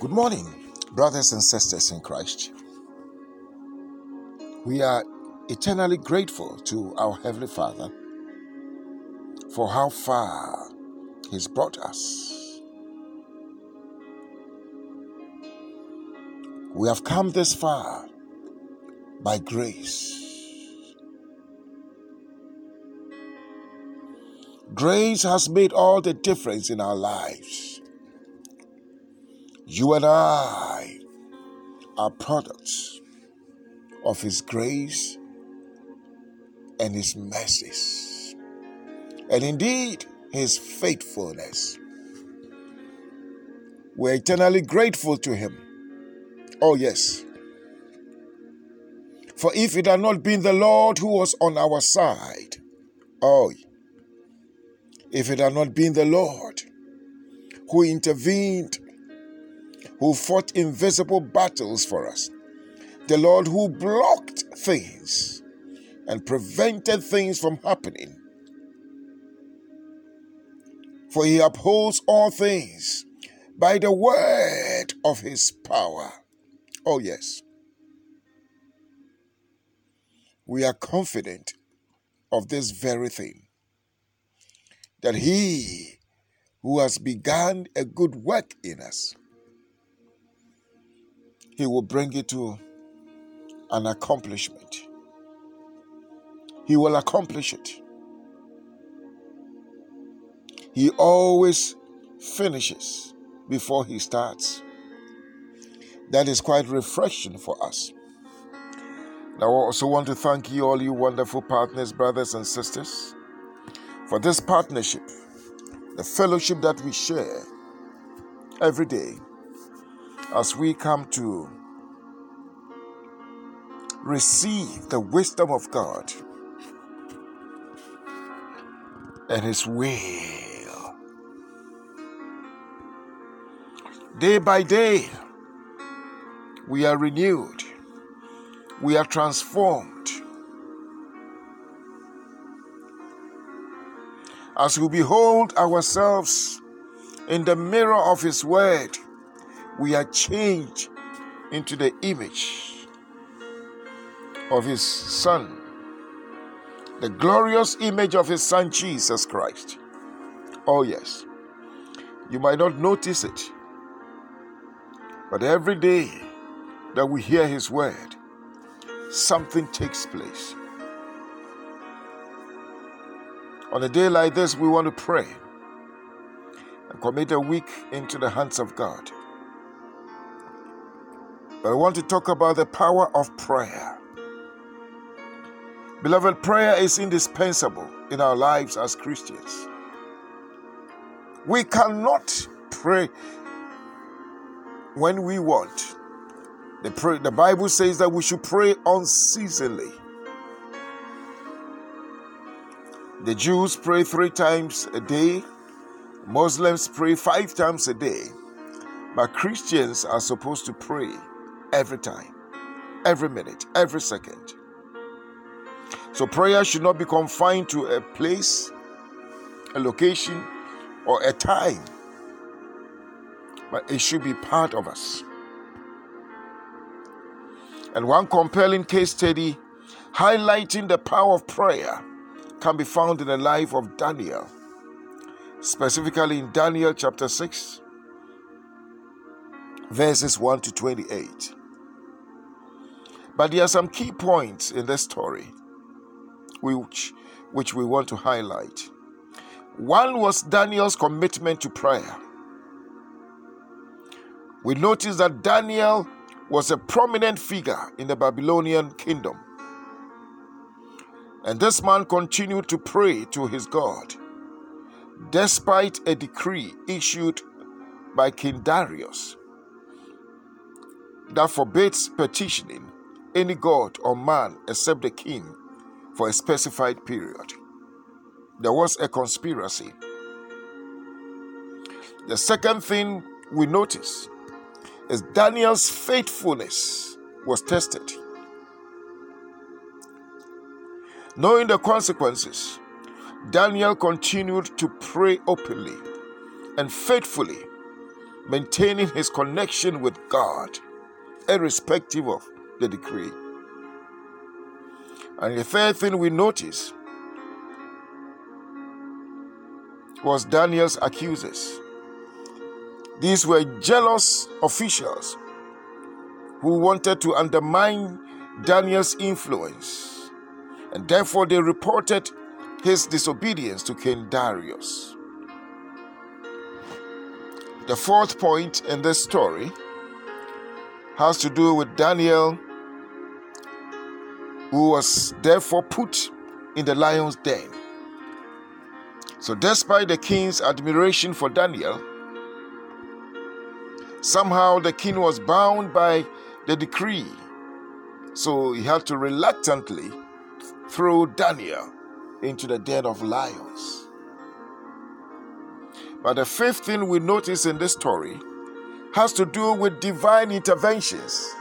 Good morning, brothers and sisters in Christ. We are eternally grateful to our Heavenly Father for how far He's brought us. We have come this far by grace. Grace has made all the difference in our lives. You and I are products of His grace and His mercies, and indeed His faithfulness. We're eternally grateful to Him. Oh, yes. For if it had not been the Lord who was on our side, oh, if it had not been the Lord who intervened who fought invisible battles for us, the Lord who blocked things and prevented things from happening. For he upholds all things by the word of his power. Oh, yes. We are confident of this very thing that he who has begun a good work in us he will bring it to an accomplishment. He will accomplish it. He always finishes before he starts. That is quite refreshing for us. Now, I also want to thank you, all you wonderful partners, brothers, and sisters, for this partnership, the fellowship that we share every day as we come to receive the wisdom of God and His will. Day by day, we are renewed, we are transformed. As we behold ourselves in the mirror of His Word, we are changed into the image of His Son, the glorious image of His Son Jesus Christ. Oh, yes. You might not notice it, but every day that we hear His word, something takes place. On a day like this, we want to pray and commit a week into the hands of God. But I want to talk about the power of prayer. Beloved, prayer is indispensable in our lives as Christians. We cannot pray when we want. The, pray, the Bible says that we should pray unceasingly. The Jews pray three times a day, Muslims pray five times a day, but Christians are supposed to pray every time, every minute, every second. So prayer should not be confined to a place, a location, or a time, but it should be part of us. And one compelling case study highlighting the power of prayer can be found in the life of Daniel, specifically in Daniel chapter 6, verses 1 to 28. But there are some key points in this story which, which we want to highlight. One was Daniel's commitment to prayer. We notice that Daniel was a prominent figure in the Babylonian kingdom. And this man continued to pray to his God despite a decree issued by King Darius that forbids petitioning any god or man except the king for a specified period. There was a conspiracy. The second thing we notice is Daniel's faithfulness was tested. Knowing the consequences, Daniel continued to pray openly and faithfully maintaining his connection with God, irrespective of the decree. And the third thing we notice was Daniel's accusers. These were jealous officials who wanted to undermine Daniel's influence, and therefore they reported his disobedience to King Darius. The fourth point in this story has to do with Daniel, who was therefore put in the lion's den. So, despite the king's admiration for Daniel, somehow the king was bound by the decree. So, he had to reluctantly throw Daniel into the den of lions. But the fifth thing we notice in this story has to do with divine interventions.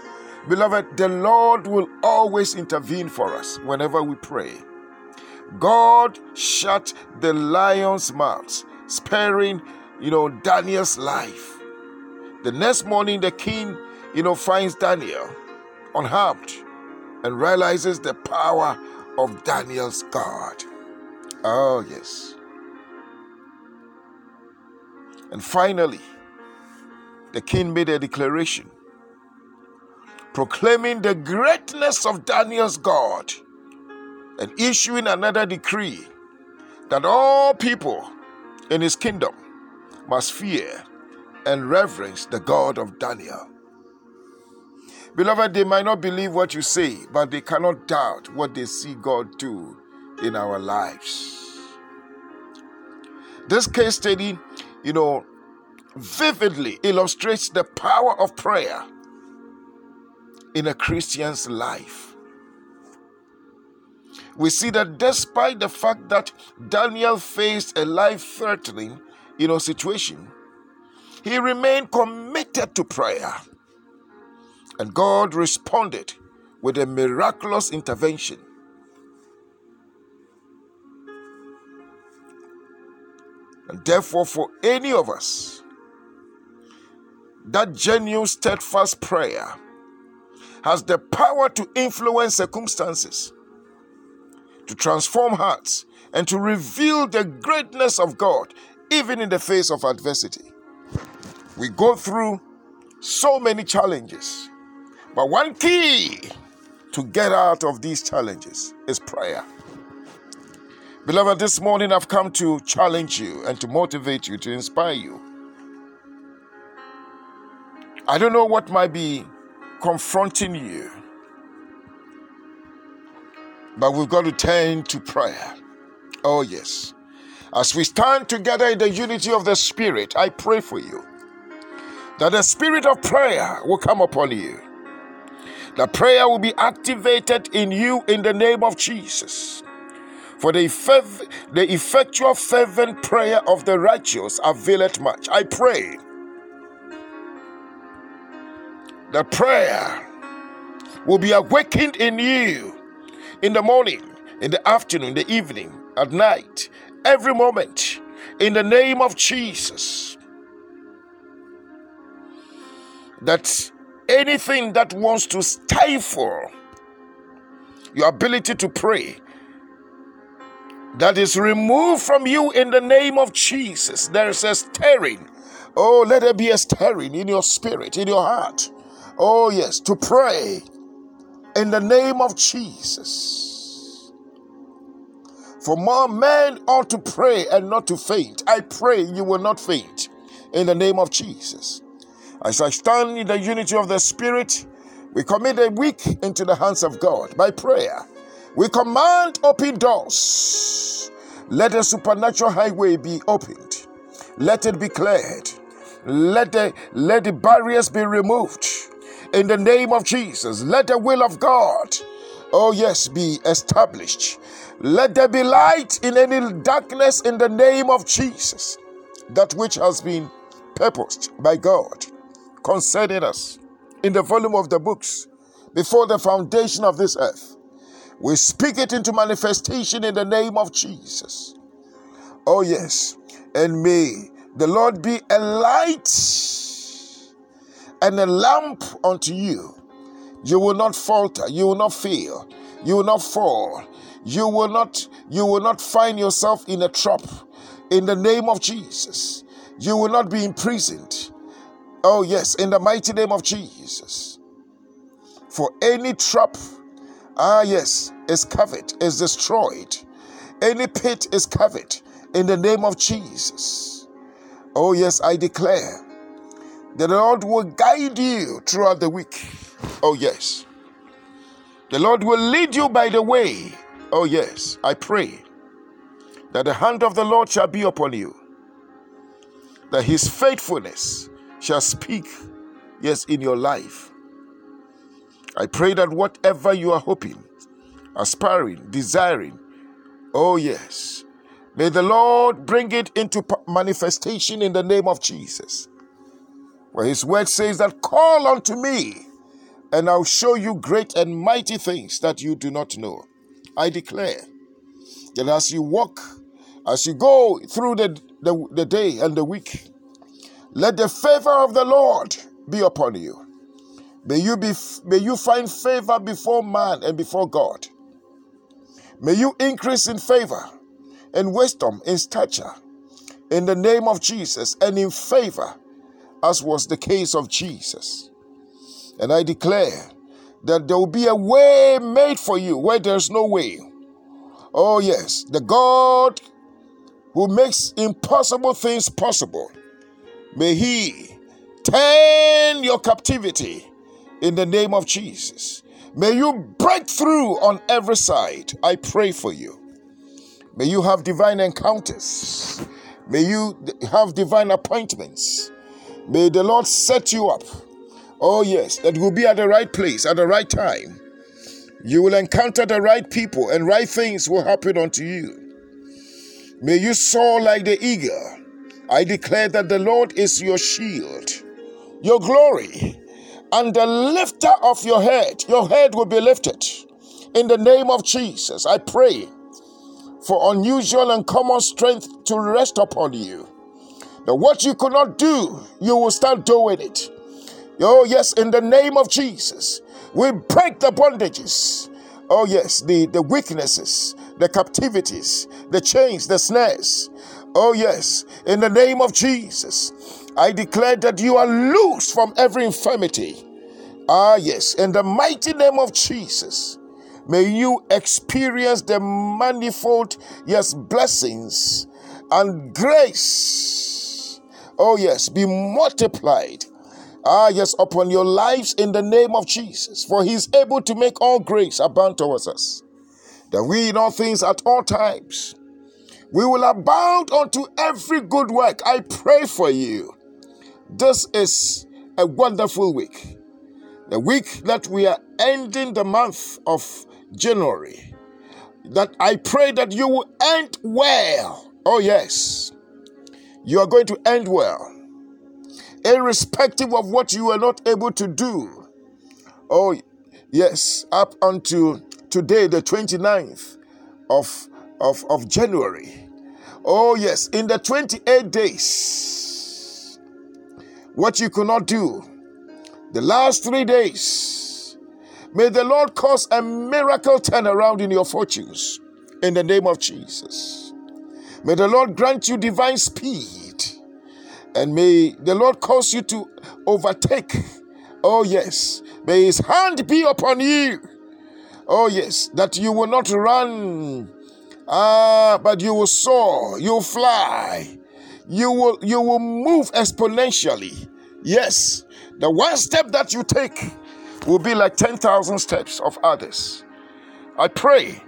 Beloved, the Lord will always intervene for us whenever we pray. God shut the lion's mouth, sparing, you know, Daniel's life. The next morning, the king, you know, finds Daniel unharmed and realizes the power of Daniel's God. Oh, yes. And finally, the king made a declaration proclaiming the greatness of Daniel's God and issuing another decree that all people in his kingdom must fear and reverence the God of Daniel. Beloved, they might not believe what you say, but they cannot doubt what they see God do in our lives. This case study, you know, vividly illustrates the power of prayer in a Christian's life we see that despite the fact that Daniel faced a life threatening you know, situation, he remained committed to prayer. And God responded with a miraculous intervention. And therefore, for any of us, that genuine, steadfast prayer has the power to influence circumstances to transform hearts, and to reveal the greatness of God, even in the face of adversity. We go through so many challenges, but one key to get out of these challenges is prayer. Beloved, this morning I've come to challenge you and to motivate you, to inspire you. I don't know what might be confronting you. But we've got to turn to prayer. Oh, yes. As we stand together in the unity of the Spirit, I pray for you that the Spirit of prayer will come upon you. The prayer will be activated in you in the name of Jesus. For the, effect, the effectual, fervent prayer of the righteous availeth much. I pray the prayer will be awakened in you in the morning, in the afternoon, in the evening, at night, every moment, in the name of Jesus. That anything that wants to stifle your ability to pray, that is removed from you in the name of Jesus. There is a stirring. Oh, let there be a stirring in your spirit, in your heart. Oh, yes, to pray in the name of Jesus. For more men ought to pray and not to faint. I pray you will not faint in the name of Jesus. As I stand in the unity of the Spirit, we commit a week into the hands of God by prayer. We command open doors. Let the supernatural highway be opened. Let it be cleared. Let the, let the barriers be removed in the name of Jesus. Let the will of God, oh yes, be established. Let there be light in any darkness in the name of Jesus. That which has been purposed by God concerning us in the volume of the books before the foundation of this earth. We speak it into manifestation in the name of Jesus. Oh, yes. And may the Lord be a light and a lamp unto you. You will not falter, you will not fail, you will not fall, you will not you will not find yourself in a trap in the name of Jesus. You will not be imprisoned. Oh yes, in the mighty name of Jesus. For any trap, ah yes, is covered, is destroyed. Any pit is covered in the name of Jesus. Oh yes, I declare the Lord will guide you throughout the week. Oh, yes. The Lord will lead you by the way. Oh, yes. I pray that the hand of the Lord shall be upon you, that his faithfulness shall speak, yes, in your life. I pray that whatever you are hoping, aspiring, desiring, oh, yes, may the Lord bring it into manifestation in the name of Jesus. For his word says that call unto me, and I'll show you great and mighty things that you do not know. I declare that as you walk, as you go through the, the, the day and the week, let the favor of the Lord be upon you. May you be may you find favor before man and before God. May you increase in favor, in wisdom, in stature, in the name of Jesus, and in favor as was the case of Jesus. And I declare that there will be a way made for you where there's no way. Oh, yes, the God who makes impossible things possible, may He turn your captivity in the name of Jesus. May you break through on every side. I pray for you. May you have divine encounters. May you have divine appointments. May the Lord set you up. Oh, yes, that will be at the right place at the right time. You will encounter the right people and right things will happen unto you. May you soar like the eagle. I declare that the Lord is your shield, your glory, and the lifter of your head. Your head will be lifted. In the name of Jesus, I pray for unusual and common strength to rest upon you. That what you could not do, you will start doing it. Oh, yes, in the name of Jesus, we break the bondages. Oh, yes, the, the weaknesses, the captivities, the chains, the snares. Oh, yes, in the name of Jesus, I declare that you are loose from every infirmity. Ah, yes, in the mighty name of Jesus, may you experience the manifold, yes, blessings and grace Oh, yes, be multiplied. Ah, yes, upon your lives in the name of Jesus. For he is able to make all grace abound towards us. That we in all things at all times, we will abound unto every good work. I pray for you. This is a wonderful week. The week that we are ending the month of January. That I pray that you will end well. Oh, yes you are going to end well, irrespective of what you are not able to do. Oh, yes, up until today, the 29th of, of, of January. Oh, yes, in the 28 days, what you could not do, the last three days, may the Lord cause a miracle turnaround in your fortunes in the name of Jesus. May the Lord grant you divine speed. And may the Lord cause you to overtake. Oh, yes. May his hand be upon you. Oh, yes. That you will not run, ah, but you will soar, you'll fly. You will you will move exponentially. Yes. The one step that you take will be like 10,000 steps of others. I pray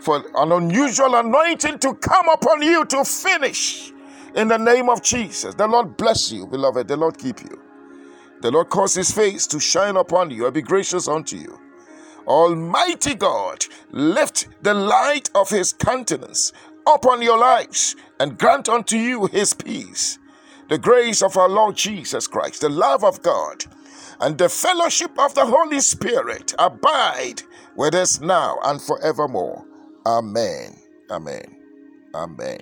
for an unusual anointing to come upon you to finish in the name of Jesus. The Lord bless you, beloved. The Lord keep you. The Lord cause his face to shine upon you and be gracious unto you. Almighty God, lift the light of his countenance upon your lives and grant unto you his peace. The grace of our Lord Jesus Christ, the love of God, and the fellowship of the Holy Spirit abide with us now and forevermore. Amen. Amen. Amen.